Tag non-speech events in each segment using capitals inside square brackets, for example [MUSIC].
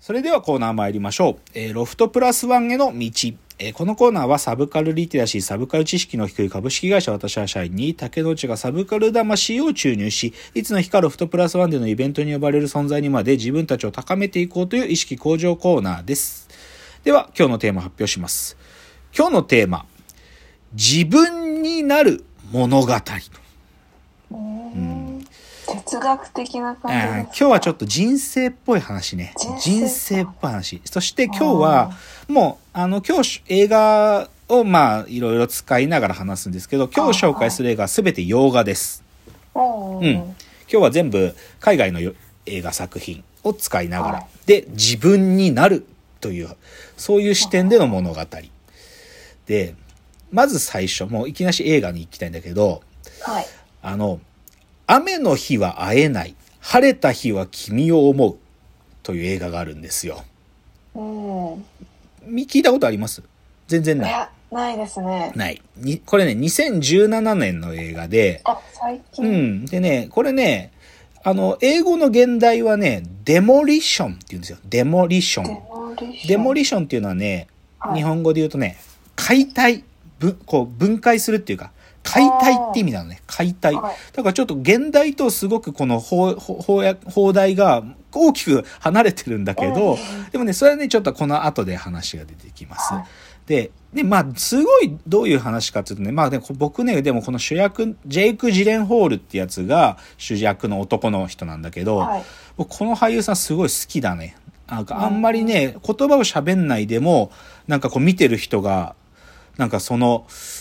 それではコーナー参りましょう。えーロフトプラスワンへの道。えーこのコーナーはサブカルリテラシー、サブカル知識の低い株式会社私は社員に竹之内がサブカル魂を注入し、いつの日かロフトプラスワンでのイベントに呼ばれる存在にまで自分たちを高めていこうという意識向上コーナーです。では、今日のテーマ発表します。今日のテーマ、自分になる物語。うん哲学的な感じ今日はちょっと人生っぽい話ね。人人生っぽい話。そして今日は、もう、あの、今日映画をまあ、いろいろ使いながら話すんですけど、今日紹介する映画は全て洋画です。うんうん。今日は全部海外のよ映画作品を使いながら、はいで、自分になるという、そういう視点での物語。で、まず最初、もういきなし映画に行きたいんだけど、はい。あの、雨の日は会えない、晴れた日は君を思うという映画があるんですよ。うんみ聞いたことあります？全然ない。いやないですねない。にこれね、2017年の映画で、あ最う近ん。でね、これね、あの、英語の現代はね、デモリションって言うんですよ。デモリショデン。モリションデモリションっていうのはね、はい日本語で言うとね、解体、ぶこう分解するっていうか、解体って意味なのね。解体。はいだからちょっと現代とすごくこの法法題が大きく離れてるんだけど、でもね、それはね、ちょっとこの後で話が出てきます。はいで、で、まあ、すごいどういう話かっていうとね、まあ、でも僕ね、でもこの主役、ジェイク・ジレンホールってやつが主役の男の人なんだけど、はい僕この俳優さんすごい好きだね。なんかあんまりね、言葉を喋んないでも、なんかこう見てる人が、なんかその、ん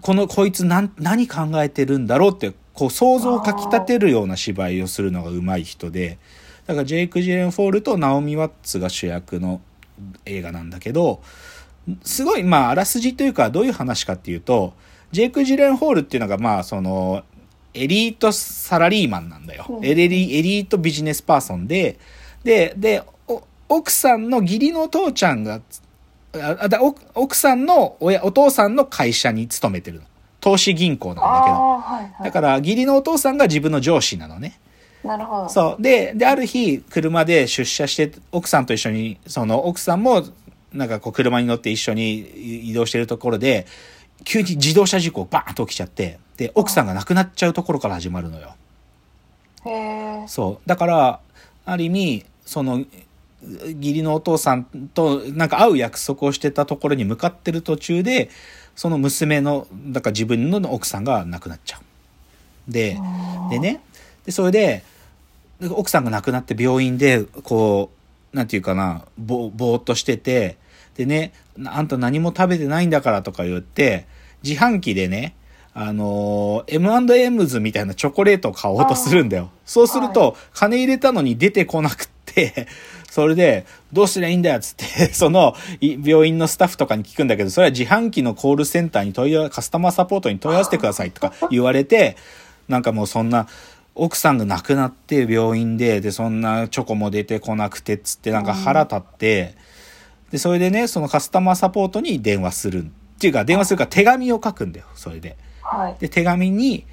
この、こいつ何、何考えてるんだろうって、こう想像をかき立てるような芝居をするのが上手い人で、だからジェイク・ジレンフォールとナオミ・ワッツが主役の映画なんだけど、すごい、まあ、あらすじというか、どういう話かっていうと、ジェイク・ジレンホールっていうのが、まあ、その、エリートサラリーマンなんだよ。うんエレリエリートビジネスパーソンで、で、で、お奥さんの義理のお父ちゃんが、ああだ奥奥さんの親、お父さんの会社に勤めてるの。投資銀行なんだけど。はいはいだから、義理のお父さんが自分の上司なのね。なるほどそう。で、で、ある日、車で出社して、奥さんと一緒に、その、奥さんも、なんかこう、車に乗って一緒に移動してるところで、急に自動車事故バーンと起きちゃって、で、奥さんが亡くなっちゃうところから始まるのよ。へえそう。だから、ある意味、その、義理のお父さんとなんか会う約束をしてたところに向かってる途中で、その娘の、だから自分の奥さんが亡くなっちゃう。で、でね、で、それで、で奥さんが亡くなって病院で、こう、なんていうかな、ぼ、ぼーっとしてて、でね、あんた何も食べてないんだからとか言って、自販機でね、あのー、M&M's みたいなチョコレートを買おうとするんだよ。そうすると、金入れたのに出てこなくって、それで、どうすりゃいいんだよっつって、[LAUGHS] その、い病院のスタッフとかに聞くんだけど、それは自販機のコールセンターに問い合わカスタマーサポートに問い合わせてくださいとか [LAUGHS] 言われて、なんかもうそんな、奥さんが亡くなって病院で、で、そんなチョコも出てこなくてっつって、なんか腹立って、で、それでね、そのカスタマーサポートに電話する。っていうか、電話するから手紙を書くんだよ、それで。はいで、手紙に、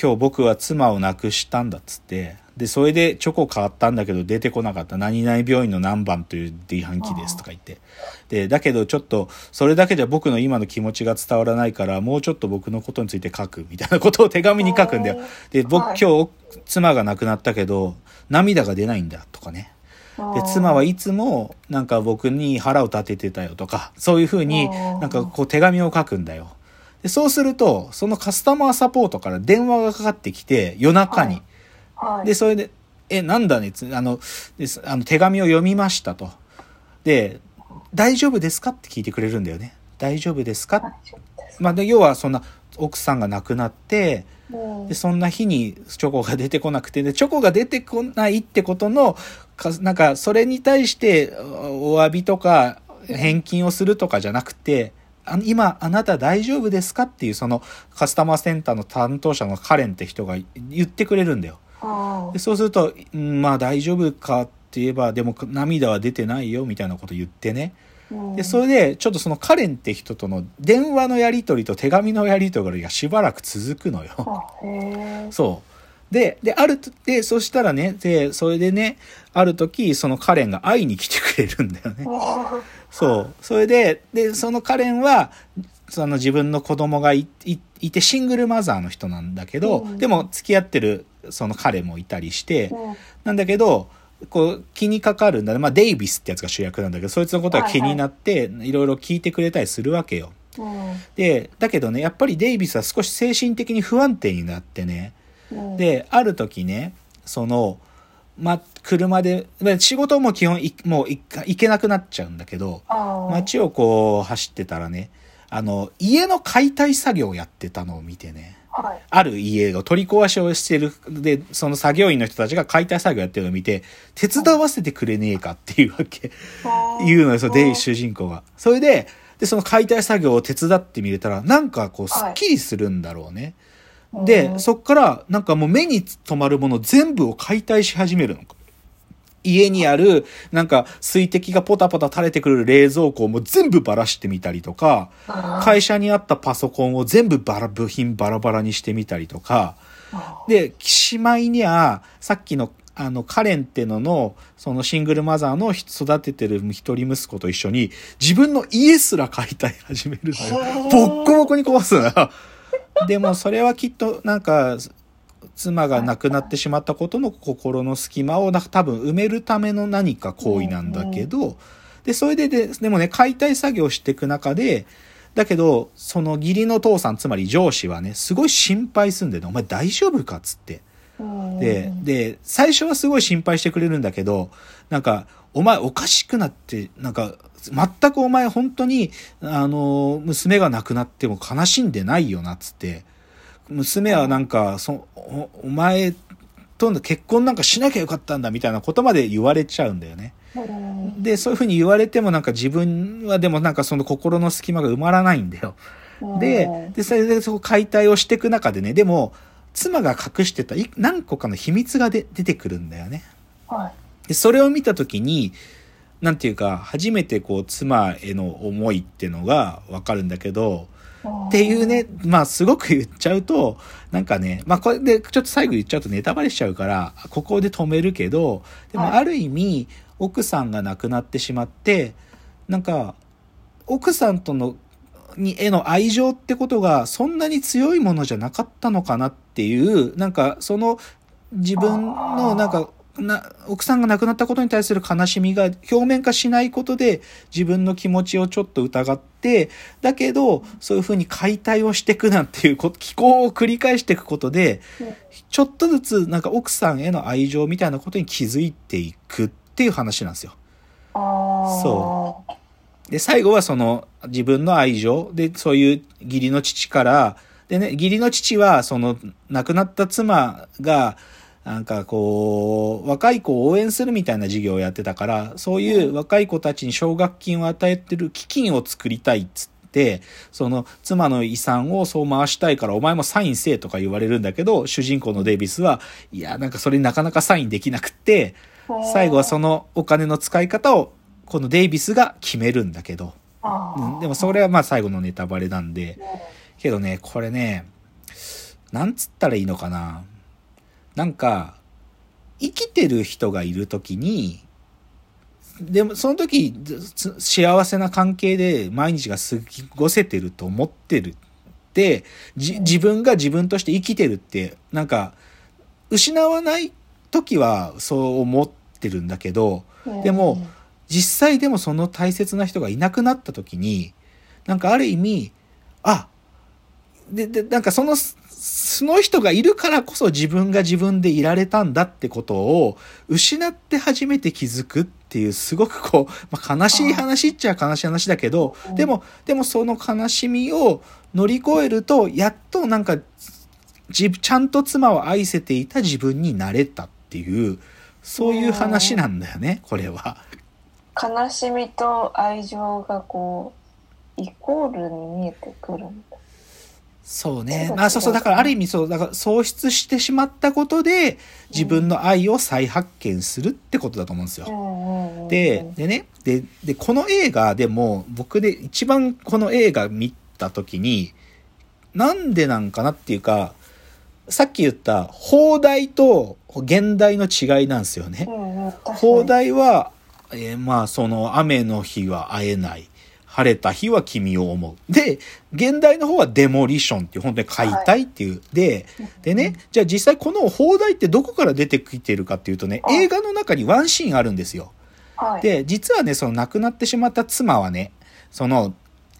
今日僕は妻を亡くしたんだっつって、で、それでチョコ買ったんだけど出てこなかった。何々病院の何番という自販機ですとか言って。で、だけどちょっと、それだけじゃ僕の今の気持ちが伝わらないから、もうちょっと僕のことについて書くみたいなことを手紙に書くんだよ。で、僕、はい今日妻が亡くなったけど、涙が出ないんだとかね。で、妻はいつもなんか僕に腹を立ててたよとか、そういうふうにうんなんかこう手紙を書くんだよ。で、そうすると、そのカスタマーサポートから電話がかかってきて、夜中に。はいで、それで、え、なんだねつあの、ですあの手紙を読みましたと。で、大丈夫ですかって聞いてくれるんだよね。大丈夫ですか？まあ、で要はそんな奥さんが亡くなって、うんで、そんな日にチョコが出てこなくて、で、チョコが出てこないってことの、かなんか、それに対しておお詫びとか、返金をするとかじゃなくて、あの今、あなた大丈夫ですか？っていう、その、カスタマーセンターの担当者のカレンって人が言ってくれるんだよ。うんでそうすると、うんまあ大丈夫かって言えば、でも涙は出てないよ、みたいなこと言ってね。うんで、それで、ちょっとそのカレンって人との電話のやり取りと手紙のやり取りがしばらく続くのよ。そう。で、で、あると、で、そしたらね、で、それでね、ある時、そのカレンが会いに来てくれるんだよね。そう。それで、で、そのカレンは、その自分の子供がいいいてシングルマザーの人なんだけど、うんでも付き合ってるその彼もいたりして、うん。なんだけど、こう気にかかるんだね。まあデイビスってやつが主役なんだけど、そいつのことが気になって、いろいろ聞いてくれたりするわけよ。うん。で、だけどね、やっぱりデイビスは少し精神的に不安定になってね、うん。で、ある時ね、その、ま、車で、まあ仕事も基本いもうい行けなくなっちゃうんだけど、街をこう走ってたらね、あの、家の解体作業をやってたのを見てね、はい。ある家を取り壊しをしてる、で、その作業員の人たちが解体作業やってるのを見て、手伝わせてくれねえかっていうわけ、言うのよ、そのデイ主人公が。それで、で、その解体作業を手伝ってみれたら、なんかこう、スッキリするんだろうね。で、うん。そっから、なんかもう目に留まるもの全部を解体し始めるの。家にある、なんか水滴がポタポタ垂れてくる冷蔵庫をもう全部ばらしてみたりとか、会社にあったパソコンを全部バラ、部品バラバラにしてみたりとか、で、しまいには、さっきの、あの、カレンってのの、そのシングルマザーの育ててる一人息子と一緒に、自分の家すら解体始めるボッコボコに壊すのよ。でも、それはきっと、なんか、妻が亡くなってしまったことの心の隙間をな多分埋めるための何か行為なんだけど、で、それでで、でもね、解体作業していく中で、だけど、その義理の父さん、つまり上司はね、すごい心配すんだよね。お前大丈夫かっつって。うんで、で、最初はすごい心配してくれるんだけど、なんか、お前おかしくなって、なんか、全くお前本当に、あの、娘が亡くなっても悲しんでないよな、っつって。娘はなんか、そ、おお前との結婚なんかしなきゃよかったんだ、みたいなことまで言われちゃうんだよね。うんで、そういうふうに言われてもなんか自分はでもなんかその心の隙間が埋まらないんだよ。で、で、それでそこ解体をしていく中でね、でも、妻が隠してたい何個かの秘密がで出てくるんだよね。はいで、それを見たときに、なんていうか、初めてこう、妻への思いってのがわかるんだけど、っていうね、まあ、すごく言っちゃうと、なんかね、まあ、これで、ちょっと最後言っちゃうとネタバレしちゃうから、ここで止めるけど、でも、はい。ある意味、奥さんが亡くなってしまって、なんか、奥さんとの、に、への愛情ってことが、そんなに強いものじゃなかったのかなっていう、なんか、その、自分の、なんか、な奥さんが亡くなったことに対する悲しみが表面化しないことで自分の気持ちをちょっと疑ってだけどそういうふうに解体をしていくなんていう気候を繰り返していくことでちょっとずつなんか奥さんへの愛情みたいなことに気づいていくっていう話なんですよ。あーそで最後はその自分の愛情でそういう義理の父からでね義理の父はその亡くなった妻がなんかこう若い子を応援するみたいな事業をやってたからそういう若い子たちに奨学金を与えてる基金を作りたいっつってその妻の遺産をそう回したいからお前もサインせえとか言われるんだけど主人公のデイビスはいやなんかそれなかなかサインできなくって最後はそのお金の使い方をこのデイビスが決めるんだけど、でもそれはまあ最後のネタバレなんで、けどね、これね、なんつったらいいのかな。なんか、生きてる人がいるときに、でもその時つ幸せな関係で毎日が過ごせてると思ってるって、じ自分が自分として生きてるって、なんか、失わない時はそう思ってるんだけど、でも、実際でもその大切な人がいなくなった時になんかある意味あででなんかそのその人がいるからこそ自分が自分でいられたんだってことを失って初めて気づくっていうすごくこう、まあ、悲しい話っちゃ悲しい話だけどうんでもでもその悲しみを乗り越えるとやっとなんかじちゃんと妻を愛せていた自分になれたっていうそういう話なんだよねこれは。悲しみと愛情がこうイコールに見えてくるそうねそう。だあ、そうそう。だからある意味そう、だから喪失してしまったことで自分の愛を再発見するってことだと思うんですよ。で、でね、で、で、この映画でも僕で一番この映画見た時に、なんでなんかなっていうか、さっき言った放題と現代の違いなんですよね放題は、えーまあその雨の日は会えない。晴れた日は君を思う。で、現代の方はデモリションっていう、本当に解体っていう。で、でね、じゃあ実際この放題ってどこから出てきてるかっていうとね、はい映画の中にワンシーンあるんですよ。はい、で、実はね、その亡くなってしまった妻はね、その、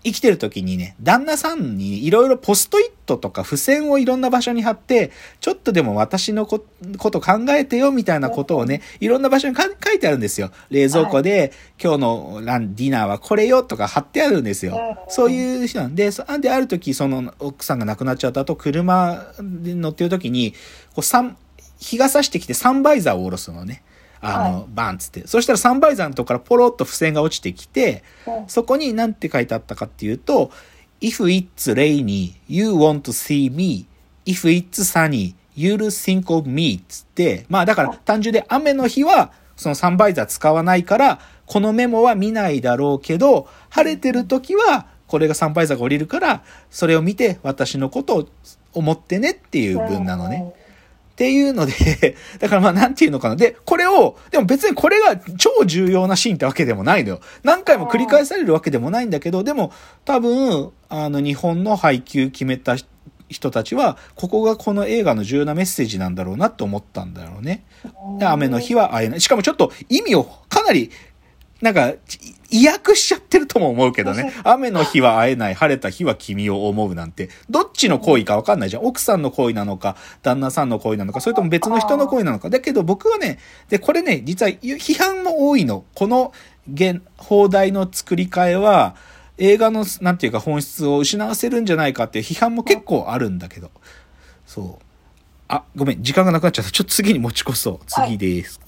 生きてる時にね、旦那さんにいろいろポストイットとか付箋をいろんな場所に貼って、ちょっとでも私のここと考えてよみたいなことをね、いろんな場所にか書いてあるんですよ。冷蔵庫で、今日のランディナーはこれよとか貼ってあるんですよ。そういう人なんで、そで、ある時、その奥さんが亡くなっちゃった後、車で乗ってる時に、こう、三、日が差してきてサンバイザーを下ろすのね。あの、はバンっつって。そしたらサンバイザーのとこからポロッと付箋が落ちてきて、うんそこに何て書いてあったかっていうと、If it's rainy, you want to see me. If it's sunny, you'll think of me. つって、まあだから単純で雨の日はそのサンバイザー使わないから、このメモは見ないだろうけど、晴れてる時はこれがサンバイザーが降りるから、それを見て私のことを思ってねっていう文なのね。っていうので、[LAUGHS] だからまあなんていうのかな。で、これを、でも別にこれが超重要なシーンってわけでもないのよ。何回も繰り返されるわけでもないんだけど、でも多分、あの日本の配給決めた人たちは、ここがこの映画の重要なメッセージなんだろうなと思ったんだろうね。雨の日は会えない。しかもちょっと意味をかなり、なんか、意訳しちゃってるとも思うけどね。[LAUGHS] 雨の日は会えない、晴れた日は君を思うなんて、どっちの行為かわかんないじゃん。奥さんの行為なのか、旦那さんの行為なのか、それとも別の人の行為なのか。だけど僕はね、で、これね、実は批判も多いの。この現、放題の作り替えは、映画の、なんていうか本質を失わせるんじゃないかっていう批判も結構あるんだけど。そう。あ、ごめん、時間がなくなっちゃった。ちょっと次に持ち越そう。次です。